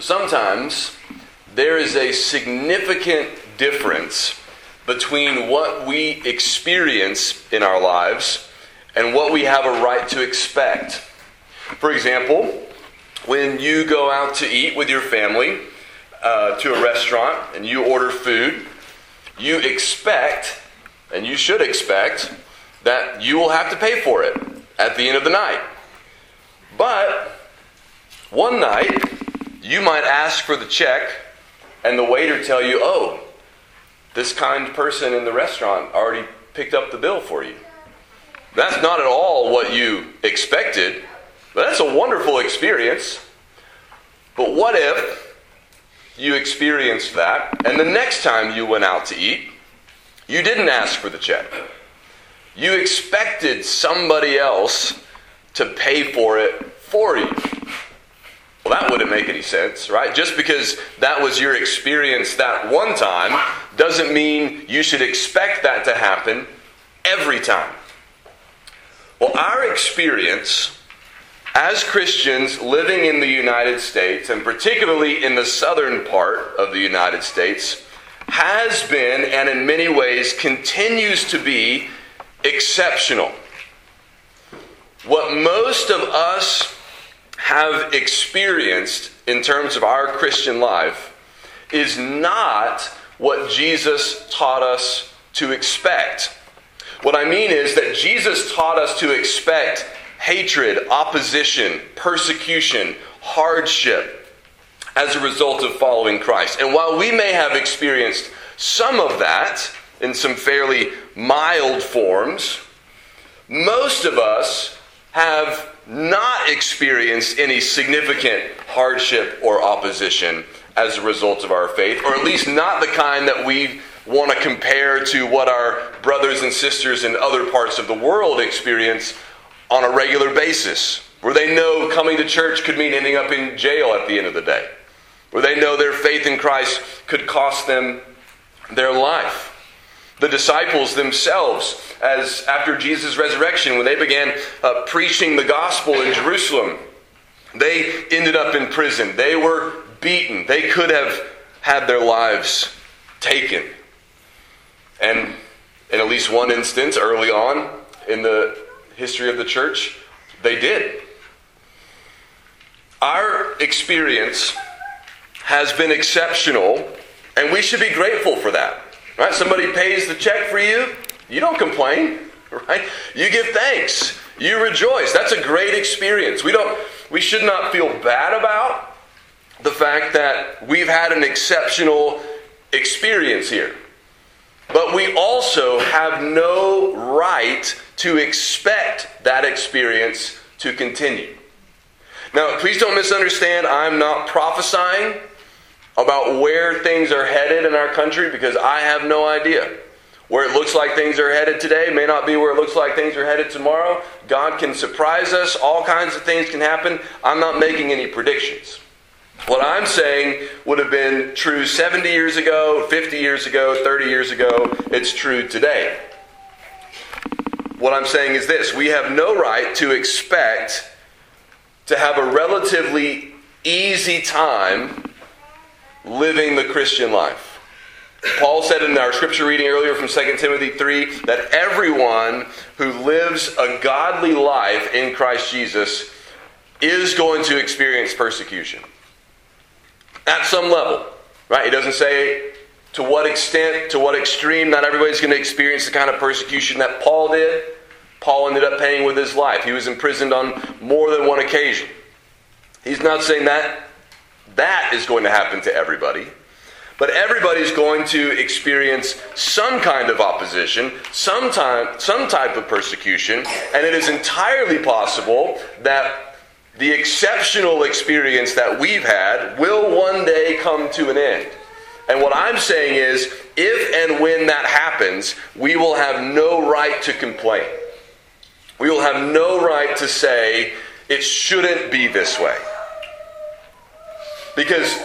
Sometimes there is a significant difference between what we experience in our lives and what we have a right to expect. For example, when you go out to eat with your family uh, to a restaurant and you order food, you expect, and you should expect, that you will have to pay for it at the end of the night. But one night, you might ask for the check, and the waiter tell you, oh, this kind person in the restaurant already picked up the bill for you. That's not at all what you expected, but that's a wonderful experience. But what if you experienced that, and the next time you went out to eat, you didn't ask for the check? You expected somebody else to pay for it for you. Well, that wouldn't make any sense, right? Just because that was your experience that one time doesn't mean you should expect that to happen every time. Well, our experience as Christians living in the United States, and particularly in the southern part of the United States, has been and in many ways continues to be exceptional. What most of us have experienced in terms of our Christian life is not what Jesus taught us to expect. What I mean is that Jesus taught us to expect hatred, opposition, persecution, hardship as a result of following Christ. And while we may have experienced some of that in some fairly mild forms, most of us have not experienced any significant hardship or opposition as a result of our faith, or at least not the kind that we want to compare to what our brothers and sisters in other parts of the world experience on a regular basis, where they know coming to church could mean ending up in jail at the end of the day, where they know their faith in Christ could cost them their life the disciples themselves as after jesus' resurrection when they began uh, preaching the gospel in jerusalem. They ended up in prison. They were beaten. They could have had their lives taken. And in at least one instance early on in the history of the church they did. Our experience has been exceptional and we should be grateful for that Right? Somebody pays the check for you, you don't complain, right? You give thanks. You rejoice. That's a great experience. We don't we should not feel bad about the fact that we've had an exceptional experience here. But we also have no right to expect that experience to continue. Now, please don't misunderstand. I'm not prophesying about where things are headed in our country because I have no idea. Where it looks like things are headed today may not be where it looks like things are headed tomorrow. God can surprise us. All kinds of things can happen. I'm not making any predictions. What I'm saying would have been true 70 years ago, 50 years ago, 30 years ago. It's true today. What I'm saying is this we have no right to expect to have a relatively easy time living the Christian life. Paul said in our scripture reading earlier from 2 Timothy 3 that everyone who lives a godly life in Christ Jesus is going to experience persecution. At some level, right? He doesn't say to what extent, to what extreme, not everybody's going to experience the kind of persecution that Paul did. Paul ended up paying with his life. He was imprisoned on more than one occasion. He's not saying that that is going to happen to everybody. But everybody's going to experience some kind of opposition, some, time, some type of persecution, and it is entirely possible that the exceptional experience that we've had will one day come to an end. And what I'm saying is, if and when that happens, we will have no right to complain. We will have no right to say, it shouldn't be this way. Because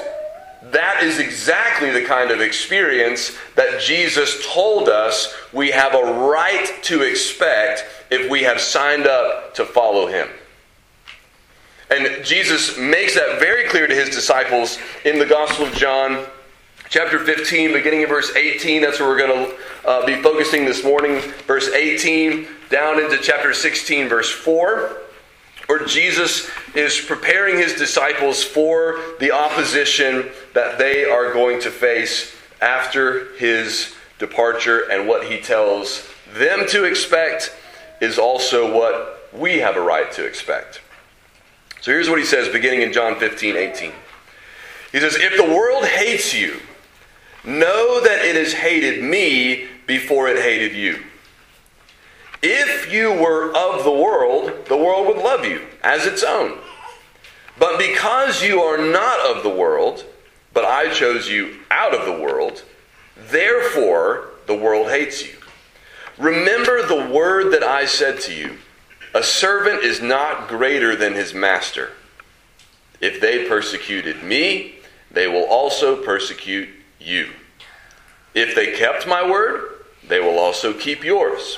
that is exactly the kind of experience that Jesus told us we have a right to expect if we have signed up to follow him. And Jesus makes that very clear to his disciples in the Gospel of John, chapter 15, beginning in verse 18. That's where we're going to uh, be focusing this morning. Verse 18 down into chapter 16, verse 4, where Jesus is preparing his disciples for the opposition that they are going to face after his departure. And what he tells them to expect is also what we have a right to expect. So here's what he says beginning in John 15, 18. He says, If the world hates you, know that it has hated me before it hated you. If you were of the world, the world would love you as its own. But because you are not of the world, but I chose you out of the world, therefore the world hates you. Remember the word that I said to you a servant is not greater than his master. If they persecuted me, they will also persecute you. If they kept my word, they will also keep yours.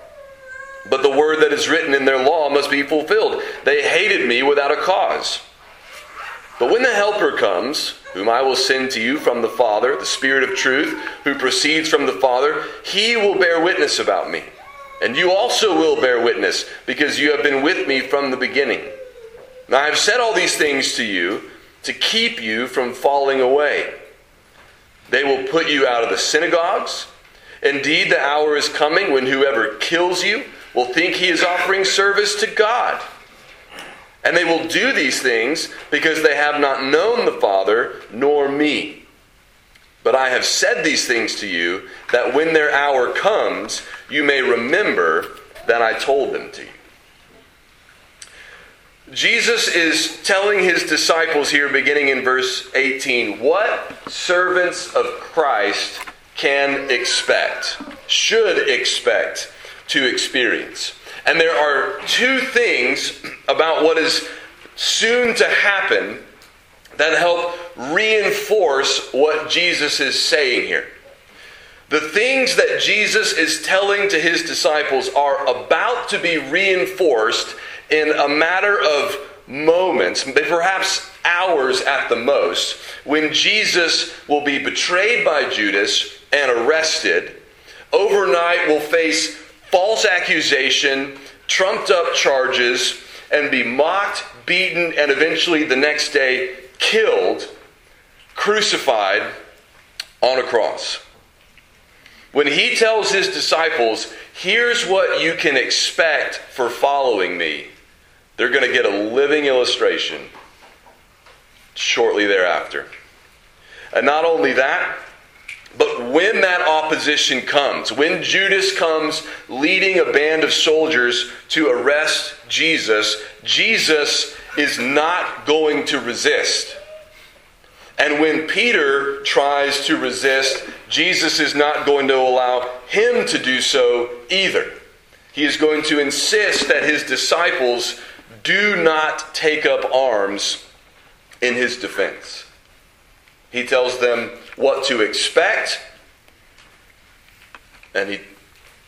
But the word that is written in their law must be fulfilled. They hated me without a cause. But when the Helper comes, whom I will send to you from the Father, the Spirit of truth, who proceeds from the Father, he will bear witness about me. And you also will bear witness, because you have been with me from the beginning. Now I have said all these things to you to keep you from falling away. They will put you out of the synagogues. Indeed, the hour is coming when whoever kills you will think he is offering service to God. And they will do these things because they have not known the Father nor me. But I have said these things to you, that when their hour comes, you may remember that I told them to you. Jesus is telling his disciples here, beginning in verse 18, what servants of Christ can expect, should expect to experience. And there are two things about what is soon to happen that help reinforce what Jesus is saying here. The things that Jesus is telling to his disciples are about to be reinforced in a matter of moments, perhaps hours at the most, when Jesus will be betrayed by Judas and arrested, overnight will face false accusation, trumped up charges, and be mocked, beaten, and eventually the next day killed, crucified on a cross. When he tells his disciples, here's what you can expect for following me, they're going to get a living illustration shortly thereafter. And not only that, but when that opposition comes, when Judas comes leading a band of soldiers to arrest Jesus, Jesus is not going to resist. And when Peter tries to resist, Jesus is not going to allow him to do so either. He is going to insist that his disciples do not take up arms in his defense. He tells them what to expect, and he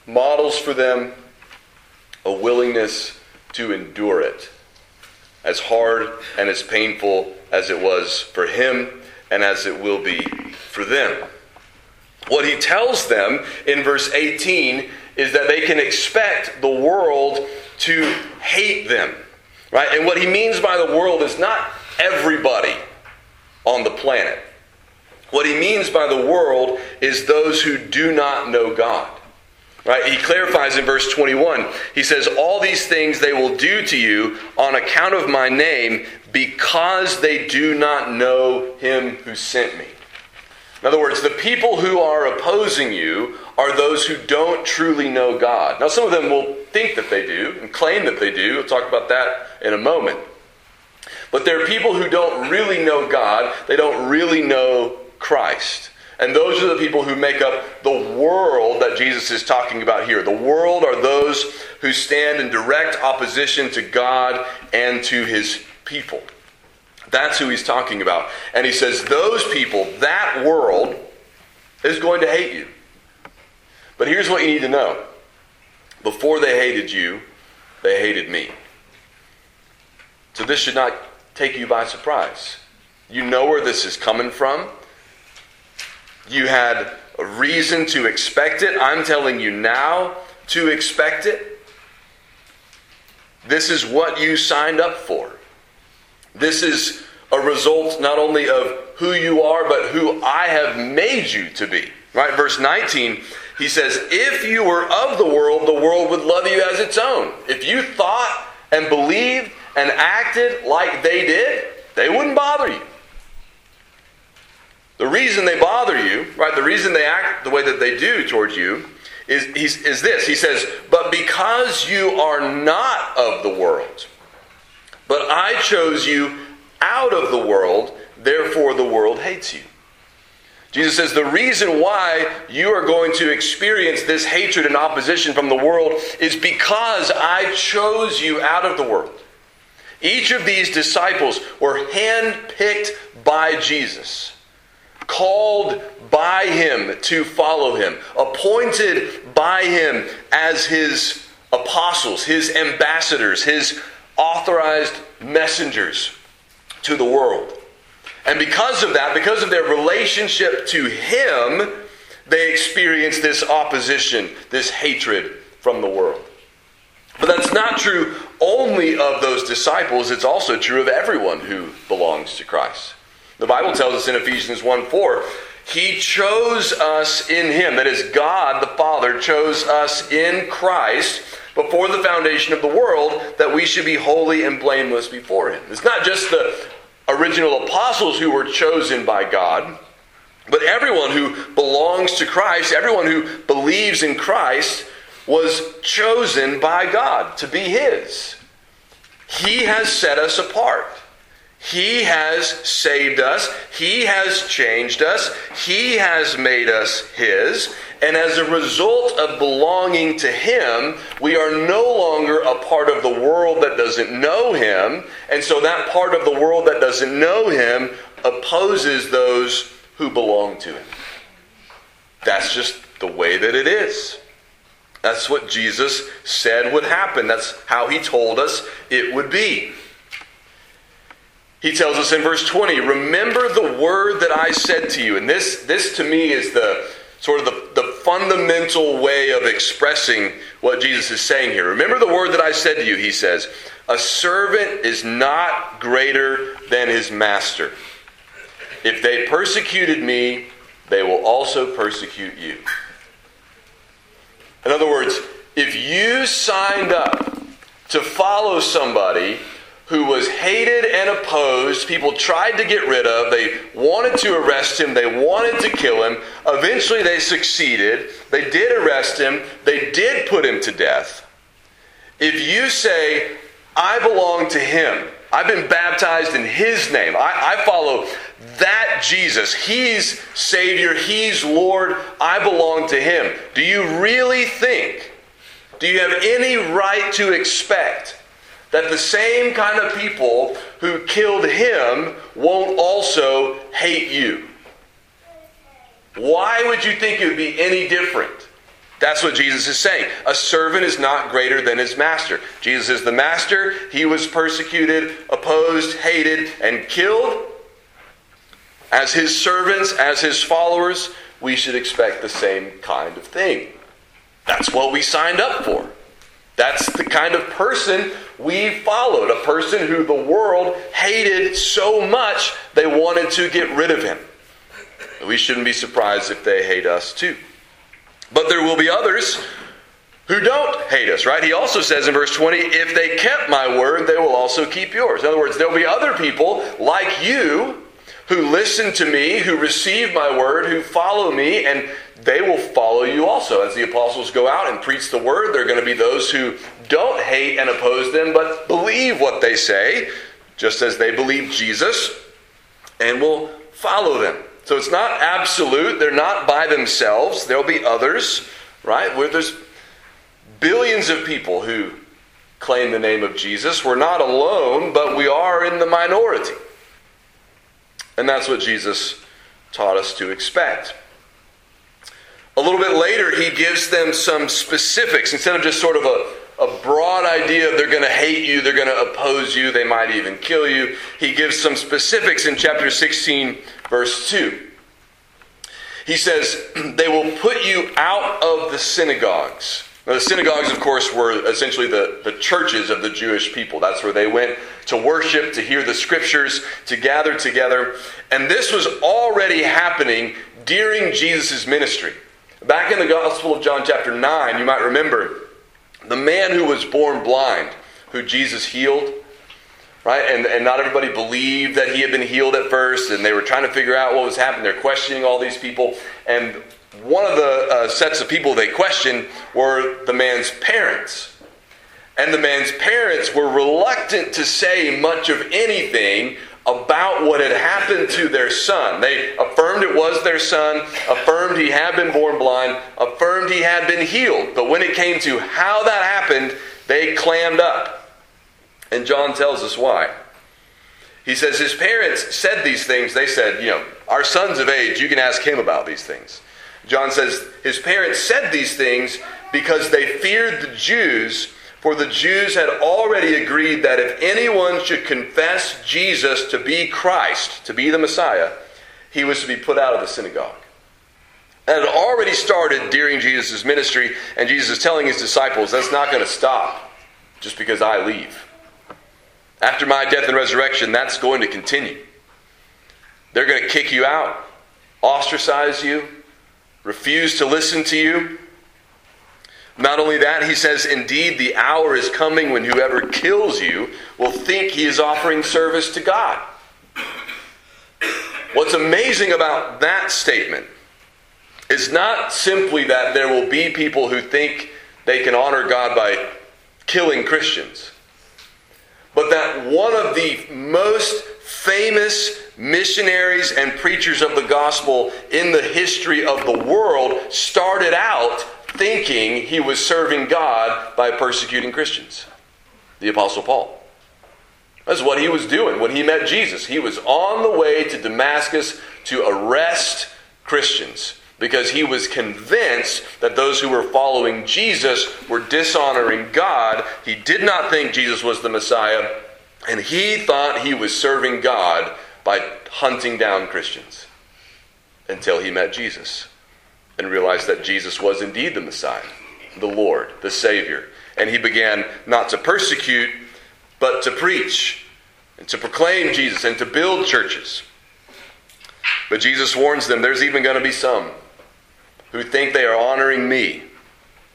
models for them a willingness to endure it as hard and as painful as it was for him and as it will be for them. What he tells them in verse 18 is that they can expect the world to hate them. Right? And what he means by the world is not everybody on the planet. What he means by the world is those who do not know God. Right? He clarifies in verse 21. He says, All these things they will do to you on account of my name because they do not know him who sent me. In other words, the people who are opposing you are those who don't truly know God. Now, some of them will think that they do and claim that they do. We'll talk about that in a moment. But there are people who don't really know God, they don't really know Christ. And those are the people who make up the world that Jesus is talking about here. The world are those who stand in direct opposition to God and to his people. That's who he's talking about. And he says, those people, that world, is going to hate you. But here's what you need to know before they hated you, they hated me. So this should not take you by surprise. You know where this is coming from. You had a reason to expect it. I'm telling you now to expect it. This is what you signed up for. This is a result not only of who you are, but who I have made you to be. Right? Verse 19, he says, If you were of the world, the world would love you as its own. If you thought and believed and acted like they did, they wouldn't bother you. The reason they bother you, right, the reason they act the way that they do towards you is, is this. He says, But because you are not of the world, but I chose you out of the world, therefore the world hates you. Jesus says the reason why you are going to experience this hatred and opposition from the world is because I chose you out of the world. Each of these disciples were handpicked by Jesus, called by him to follow him, appointed by him as his apostles, his ambassadors, his authorized messengers to the world. And because of that, because of their relationship to him, they experience this opposition, this hatred from the world. But that's not true only of those disciples, it's also true of everyone who belongs to Christ. The Bible tells us in Ephesians 1 4, He chose us in Him. That is, God the Father chose us in Christ before the foundation of the world that we should be holy and blameless before Him. It's not just the original apostles who were chosen by God, but everyone who belongs to Christ, everyone who believes in Christ, was chosen by God to be His. He has set us apart. He has saved us. He has changed us. He has made us His. And as a result of belonging to Him, we are no longer a part of the world that doesn't know Him. And so that part of the world that doesn't know Him opposes those who belong to Him. That's just the way that it is. That's what Jesus said would happen. That's how he told us it would be. He tells us in verse 20, Remember the word that I said to you. And this, this to me is the sort of the, the fundamental way of expressing what Jesus is saying here. Remember the word that I said to you, he says, A servant is not greater than his master. If they persecuted me, they will also persecute you. In other words, if you signed up to follow somebody who was hated and opposed, people tried to get rid of, they wanted to arrest him, they wanted to kill him, eventually they succeeded, they did arrest him, they did put him to death. If you say, I belong to him, I've been baptized in his name, I, I follow that Jesus, He's Savior, He's Lord, I belong to Him. Do you really think, do you have any right to expect that the same kind of people who killed Him won't also hate you? Why would you think it would be any different? That's what Jesus is saying. A servant is not greater than his master. Jesus is the master. He was persecuted, opposed, hated, and killed. As his servants, as his followers, we should expect the same kind of thing. That's what we signed up for. That's the kind of person we followed. A person who the world hated so much they wanted to get rid of him. We shouldn't be surprised if they hate us too. But there will be others who don't hate us, right? He also says in verse 20, if they kept my word, they will also keep yours. In other words, there'll be other people like you who listen to me, who receive my word, who follow me, and they will follow you also. As the apostles go out and preach the word, there are going to be those who don't hate and oppose them, but believe what they say, just as they believe Jesus, and will follow them. So it's not absolute. They're not by themselves. There'll be others, right? Where there's billions of people who claim the name of Jesus. We're not alone, but we are in the minority. And that's what Jesus taught us to expect. A little bit later, he gives them some specifics instead of just sort of a, a broad idea of they're going to hate you, they're going to oppose you, they might even kill you. He gives some specifics in chapter 16, verse 2. He says, They will put you out of the synagogues. Now, the synagogues, of course, were essentially the, the churches of the Jewish people. That's where they went to worship, to hear the scriptures, to gather together. And this was already happening during Jesus' ministry. Back in the Gospel of John, chapter 9, you might remember the man who was born blind, who Jesus healed, right? And, and not everybody believed that he had been healed at first, and they were trying to figure out what was happening. They're questioning all these people. And one of the uh, sets of people they questioned were the man's parents. And the man's parents were reluctant to say much of anything about what had happened to their son. They affirmed it was their son, affirmed he had been born blind, affirmed he had been healed. But when it came to how that happened, they clammed up. And John tells us why. He says his parents said these things. They said, you know, our son's of age, you can ask him about these things. John says his parents said these things because they feared the Jews, for the Jews had already agreed that if anyone should confess Jesus to be Christ, to be the Messiah, he was to be put out of the synagogue. And it had already started during Jesus' ministry, and Jesus is telling his disciples, that's not going to stop just because I leave. After my death and resurrection, that's going to continue. They're going to kick you out, ostracize you, refuse to listen to you. Not only that, he says, Indeed, the hour is coming when whoever kills you will think he is offering service to God. What's amazing about that statement is not simply that there will be people who think they can honor God by killing Christians, but that one of the most famous missionaries and preachers of the gospel in the history of the world started out thinking he was serving God by persecuting Christians. The Apostle Paul. That's what he was doing when he met Jesus. He was on the way to Damascus to arrest Christians because he was convinced that those who were following Jesus were dishonoring God. He did not think Jesus was the Messiah, and he thought he was serving God by hunting down Christians until he met Jesus and realized that Jesus was indeed the Messiah, the Lord, the Savior. And he began not to persecute, but to preach and to proclaim Jesus and to build churches. But Jesus warns them there's even going to be some who think they are honoring me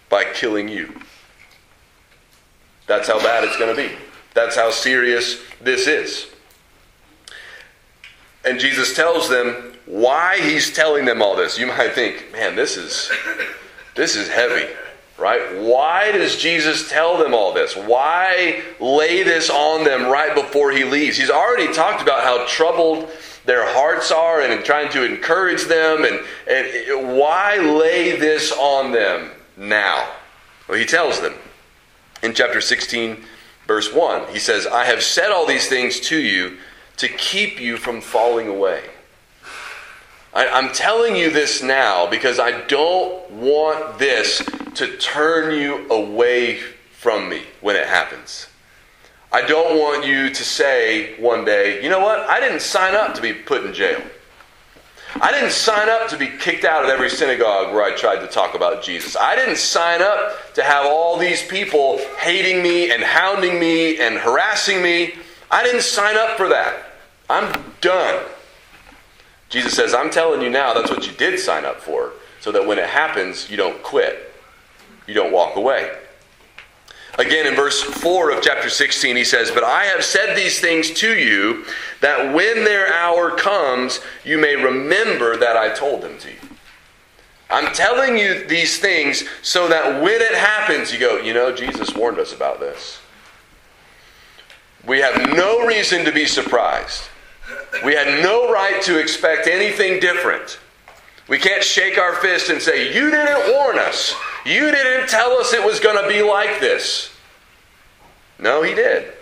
by killing you. That's how bad it's going to be. That's how serious this is. And Jesus tells them why he's telling them all this. You might think, man, this is this is heavy, right? Why does Jesus tell them all this? Why lay this on them right before he leaves? He's already talked about how troubled their hearts are and trying to encourage them and, and why lay this on them now? Well, he tells them in chapter 16 verse 1. He says, "I have said all these things to you to keep you from falling away." I, am telling you this now because I don't want this to turn you away from me when it happens. I don't want you to say one day, you know what? I didn't sign up to be put in jail. I didn't sign up to be kicked out of every synagogue where I tried to talk about Jesus. I didn't sign up to have all these people hating me and hounding me and harassing me. I didn't sign up for that. I'm done. Jesus says, I'm telling you now, that's what you did sign up for, so that when it happens, you don't quit. You don't walk away. Again, in verse 4 of chapter 16, he says, But I have said these things to you, that when their hour comes, you may remember that I told them to you. I'm telling you these things so that when it happens, you go, You know, Jesus warned us about this. We have no reason to be surprised. We had no right to expect anything different. We can't shake our fist and say, You didn't warn us. You didn't tell us it was going to be like this. No, He did.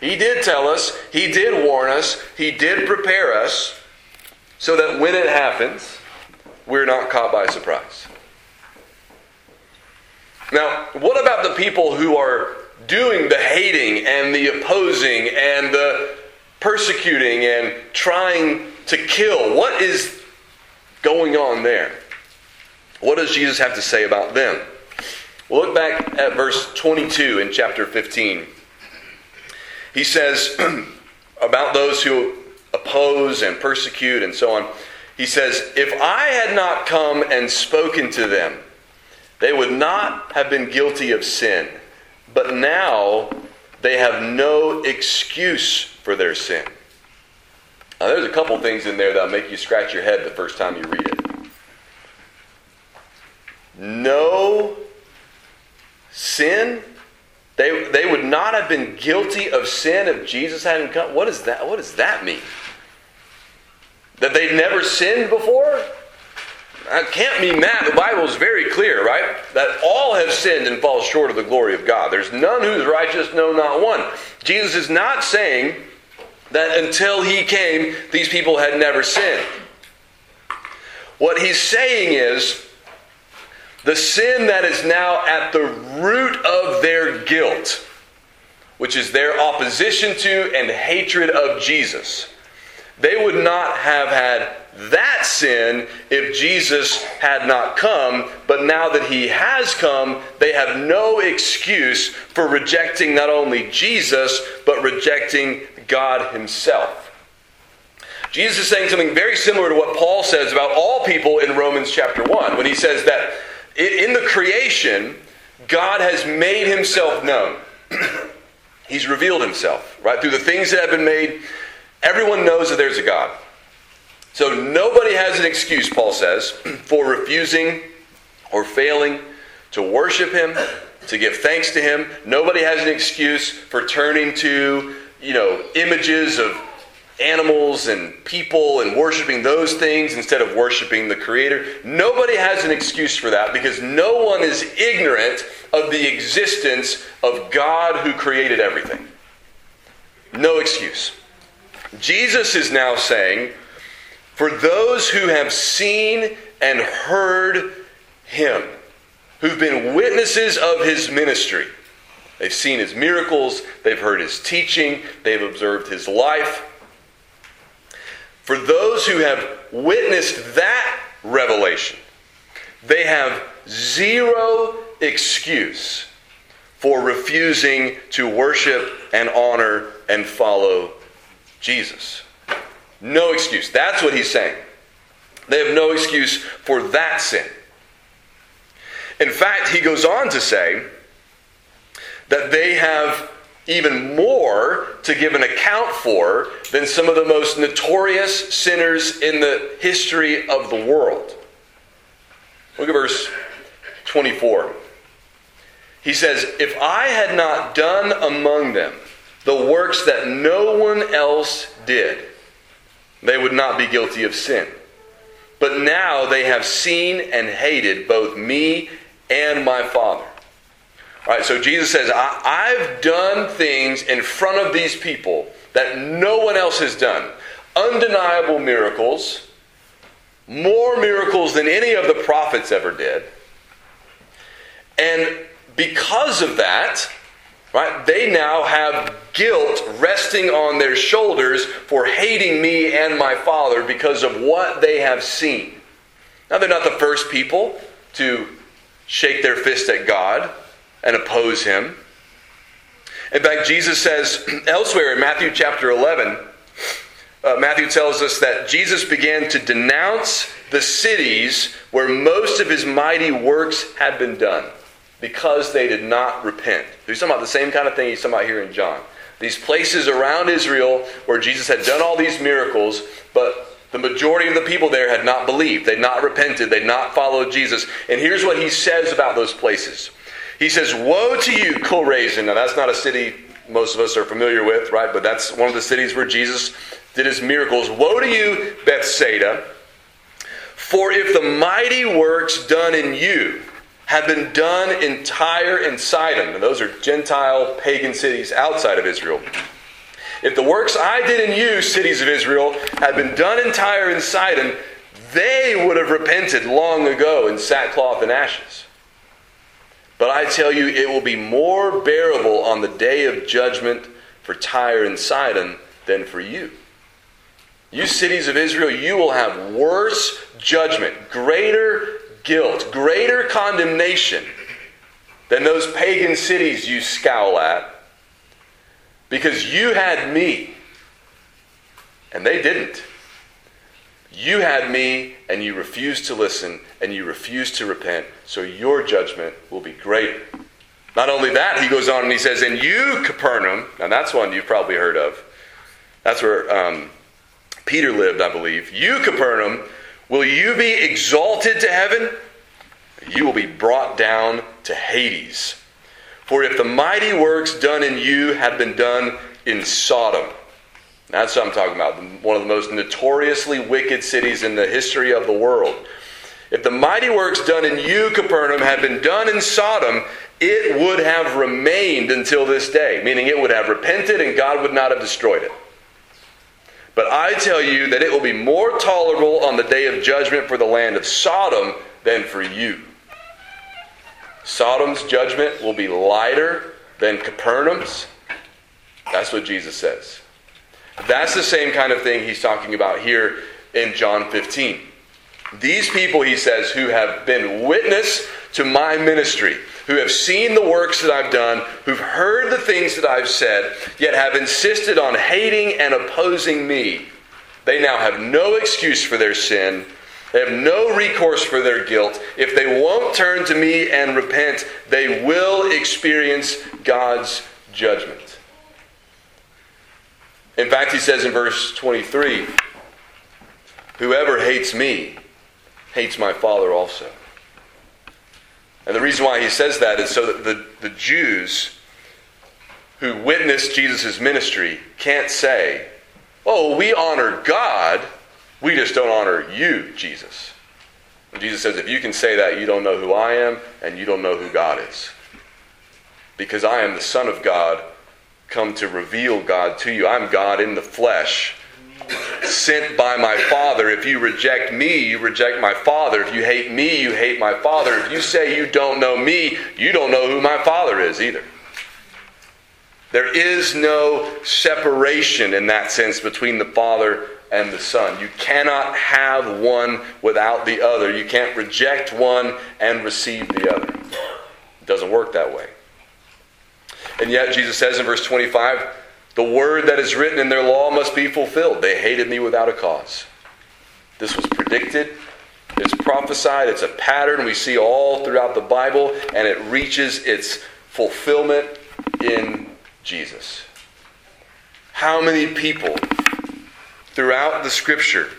He did tell us, He did warn us, He did prepare us so that when it happens, we're not caught by surprise. Now, what about the people who are doing the hating and the opposing and the persecuting and trying to kill? What is going on there? What does Jesus have to say about them? We'll look back at verse 22 in chapter 15. He says about those who oppose and persecute and so on. He says, If I had not come and spoken to them, they would not have been guilty of sin. But now they have no excuse for their sin. Now, there's a couple things in there that'll make you scratch your head the first time you read it. No sin? They, they would not have been guilty of sin if Jesus hadn't come. What, is that, what does that mean? That they'd never sinned before? That can't mean that. The Bible is very clear, right? That all have sinned and fall short of the glory of God. There's none who's righteous, no, not one. Jesus is not saying that until he came, these people had never sinned. What he's saying is the sin that is now at the root of their guilt, which is their opposition to and hatred of Jesus. They would not have had that sin if Jesus had not come, but now that he has come, they have no excuse for rejecting not only Jesus, but rejecting God himself. Jesus is saying something very similar to what Paul says about all people in Romans chapter 1 when he says that in the creation, God has made himself known. He's revealed himself, right? Through the things that have been made, everyone knows that there's a God. So nobody has an excuse, Paul says, for refusing or failing to worship him, to give thanks to him. Nobody has an excuse for turning to, you know, images of animals and people and worshiping those things instead of worshiping the creator. Nobody has an excuse for that because no one is ignorant of the existence of God who created everything. No excuse. Jesus is now saying, for those who have seen and heard him, who've been witnesses of his ministry. They've seen his miracles, they've heard his teaching, they've observed his life. For those who have witnessed that revelation, they have zero excuse for refusing to worship and honor and follow Jesus. No excuse. That's what he's saying. They have no excuse for that sin. In fact, he goes on to say that they have even more to give an account for than some of the most notorious sinners in the history of the world. Look at verse 24. He says, If I had not done among them the works that no one else did, they would not be guilty of sin. But now they have seen and hated both me and my Father. All right, so Jesus says, I, have done things in front of these people that no one else has done. Undeniable miracles, more miracles than any of the prophets ever did. And because of that, Right? They now have guilt resting on their shoulders for hating me and my Father because of what they have seen. Now, they're not the first people to shake their fist at God and oppose Him. In fact, Jesus says elsewhere in Matthew chapter 11, uh, Matthew tells us that Jesus began to denounce the cities where most of his mighty works had been done because they did not repent. He's talking about the same kind of thing he's talking about here in John. These places around Israel where Jesus had done all these miracles, but the majority of the people there had not believed. They'd not repented. They'd not followed Jesus. And here's what he says about those places. He says, Woe to you, Chorazin. Now, that's not a city most of us are familiar with, right? But that's one of the cities where Jesus did his miracles. Woe to you, Bethsaida! For if the mighty works done in you had been done in Tyre and Sidon, and those are Gentile pagan cities outside of Israel. If the works I did in you, cities of Israel, had been done in Tyre and Sidon, they would have repented long ago in sackcloth and ashes. But I tell you, it will be more bearable on the day of judgment for Tyre and Sidon than for you. You cities of Israel, you will have worse judgment, greater guilt, greater condemnation than those pagan cities you scowl at because you had me and they didn't. You had me and you refuse to listen and you refuse to repent, so your judgment will be great. Not only that, he goes on and he says, And you, Capernaum, and that's one you've probably heard of. That's where um, Peter lived, I believe. You, Capernaum, will you be exalted to heaven? You will be brought down to Hades. For if the mighty works done in you had been done in Sodom, that's what I'm talking about, one of the most notoriously wicked cities in the history of the world. If the mighty works done in you, Capernaum, had been done in Sodom, it would have remained until this day, meaning it would have repented and God would not have destroyed it. But I tell you that it will be more tolerable on the day of judgment for the land of Sodom than for you. Sodom's judgment will be lighter than Capernaum's. That's what Jesus says. That's the same kind of thing he's talking about here in John 15. These people, he says, who have been witness to my ministry, who have seen the works that I've done, who've heard the things that I've said, yet have insisted on hating and opposing me, they now have no excuse for their sin they have no recourse for their guilt. If they won't turn to me and repent, they will experience God's judgment. In fact, he says in verse 23 Whoever hates me hates my Father also. And the reason why he says that is so that the, the Jews who witnessed Jesus' ministry can't say, Oh, we honor God we just don't honor you, Jesus. And Jesus says, if you can say that, you don't know who I am and you don't know who God is. Because I am the Son of God, come to reveal God to you. I'm God in the flesh, sent by my Father. If you reject me, you reject my Father. If you hate me, you hate my Father. If you say you don't know me, you don't know who my Father is either. There is no separation in that sense between the Father and the Son. You cannot have one without the other. You can't reject one and receive the other. It doesn't work that way. And yet, Jesus says in verse 25, the word that is written in their law must be fulfilled. They hated me without a cause. This was predicted, it's prophesied, it's a pattern we see all throughout the Bible, and it reaches its fulfillment in Jesus. How many people throughout the scripture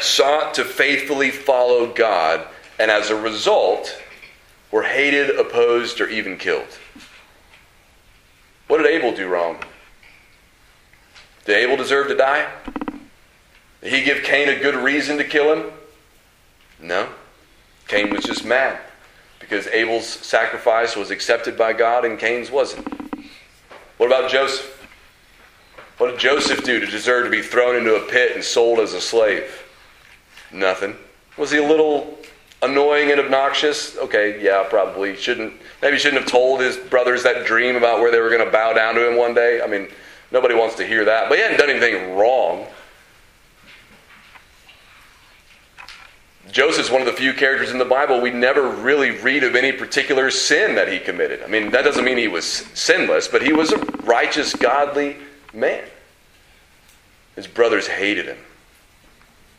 sought to faithfully follow God, and as a result, were hated, opposed, or even killed. What did Abel do wrong? Did Abel deserve to die? Did he give Cain a good reason to kill him? No. Cain was just mad because Abel's sacrifice was accepted by God and Cain's wasn't. What about Joseph? What did Joseph do to deserve to be thrown into a pit and sold as a slave? Nothing. Was he a little annoying and obnoxious? Okay, yeah, probably. Shouldn't maybe shouldn't have told his brothers that dream about where they were going to bow down to him one day. I mean, nobody wants to hear that. But he hadn't done anything wrong. Joseph's one of the few characters in the Bible we never really read of any particular sin that he committed. I mean, that doesn't mean he was sinless, but he was a righteous, godly man. His brothers hated him,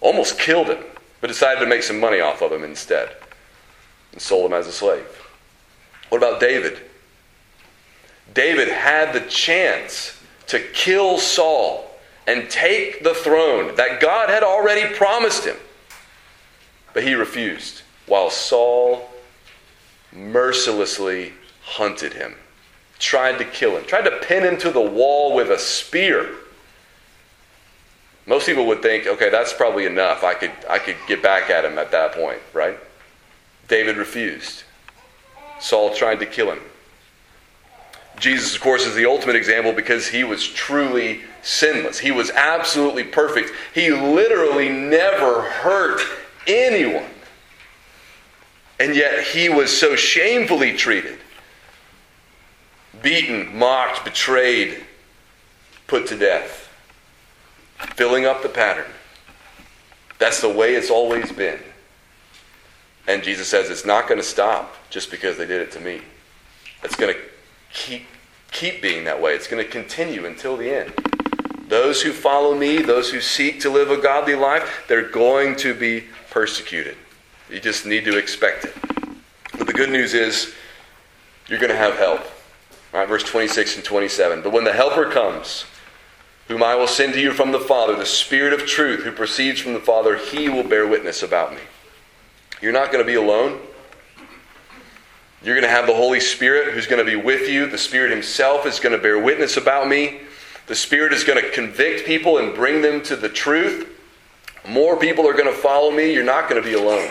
almost killed him, but decided to make some money off of him instead and sold him as a slave. What about David? David had the chance to kill Saul and take the throne that God had already promised him. But he refused, while Saul mercilessly hunted him tried to kill him, tried to pin him to the wall with a spear. Most people would think, okay, that's probably enough. I could, I could get back at him at that point, right? David refused. Saul tried to kill him. Jesus, of course, is the ultimate example because he was truly sinless. He was absolutely perfect. He literally never hurt anyone. And yet he was so shamefully treated beaten, mocked, betrayed, put to death. Filling up the pattern. That's the way it's always been. And Jesus says it's not going to stop just because they did it to me. It's going to keep keep being that way. It's going to continue until the end. Those who follow me, those who seek to live a godly life, they're going to be persecuted. You just need to expect it. But the good news is you're going to have help. All right, verse 26 and 27. But when the Helper comes, whom I will send to you from the Father, the Spirit of truth who proceeds from the Father, he will bear witness about me. You're not going to be alone. You're going to have the Holy Spirit who's going to be with you. The Spirit Himself is going to bear witness about me. The Spirit is going to convict people and bring them to the truth. More people are going to follow me. You're not going to be alone.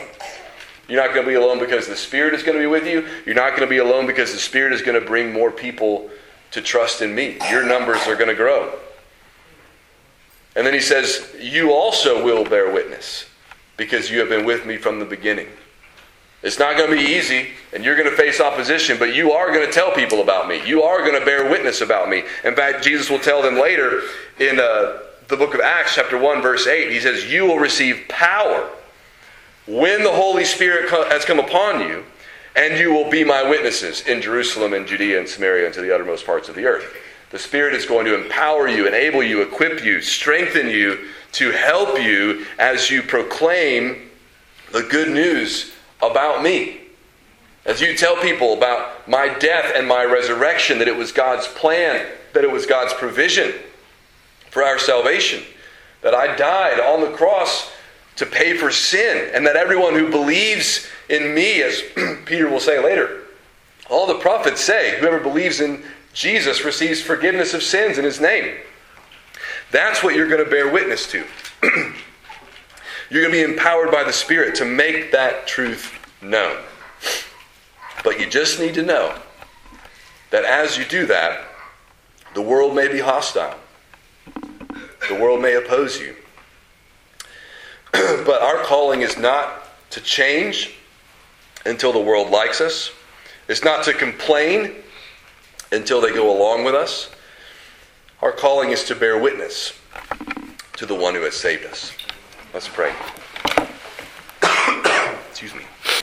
You're not going to be alone because the Spirit is going to be with you. You're not going to be alone because the Spirit is going to bring more people to trust in me. Your numbers are going to grow. And then he says, You also will bear witness because you have been with me from the beginning. It's not going to be easy, and you're going to face opposition, but you are going to tell people about me. You are going to bear witness about me. In fact, Jesus will tell them later in uh, the book of Acts, chapter 1, verse 8, he says, You will receive power when the Holy Spirit has come upon you, and you will be my witnesses in Jerusalem and Judea and Samaria and to the uttermost parts of the earth. The Spirit is going to empower you, enable you, equip you, strengthen you to help you as you proclaim the good news about me. As you tell people about my death and my resurrection, that it was God's plan, that it was God's provision for our salvation, that I died on the cross to pay for sin, and that everyone who believes in me, as Peter will say later, all the prophets say, whoever believes in Jesus receives forgiveness of sins in his name. That's what you're going to bear witness to. you're going to be empowered by the Spirit to make that truth known. But you just need to know that as you do that, the world may be hostile. The world may oppose you. but our calling is not to change until the world likes us. It's not to complain until they go along with us. Our calling is to bear witness to the one who has saved us. Let's pray. Excuse me.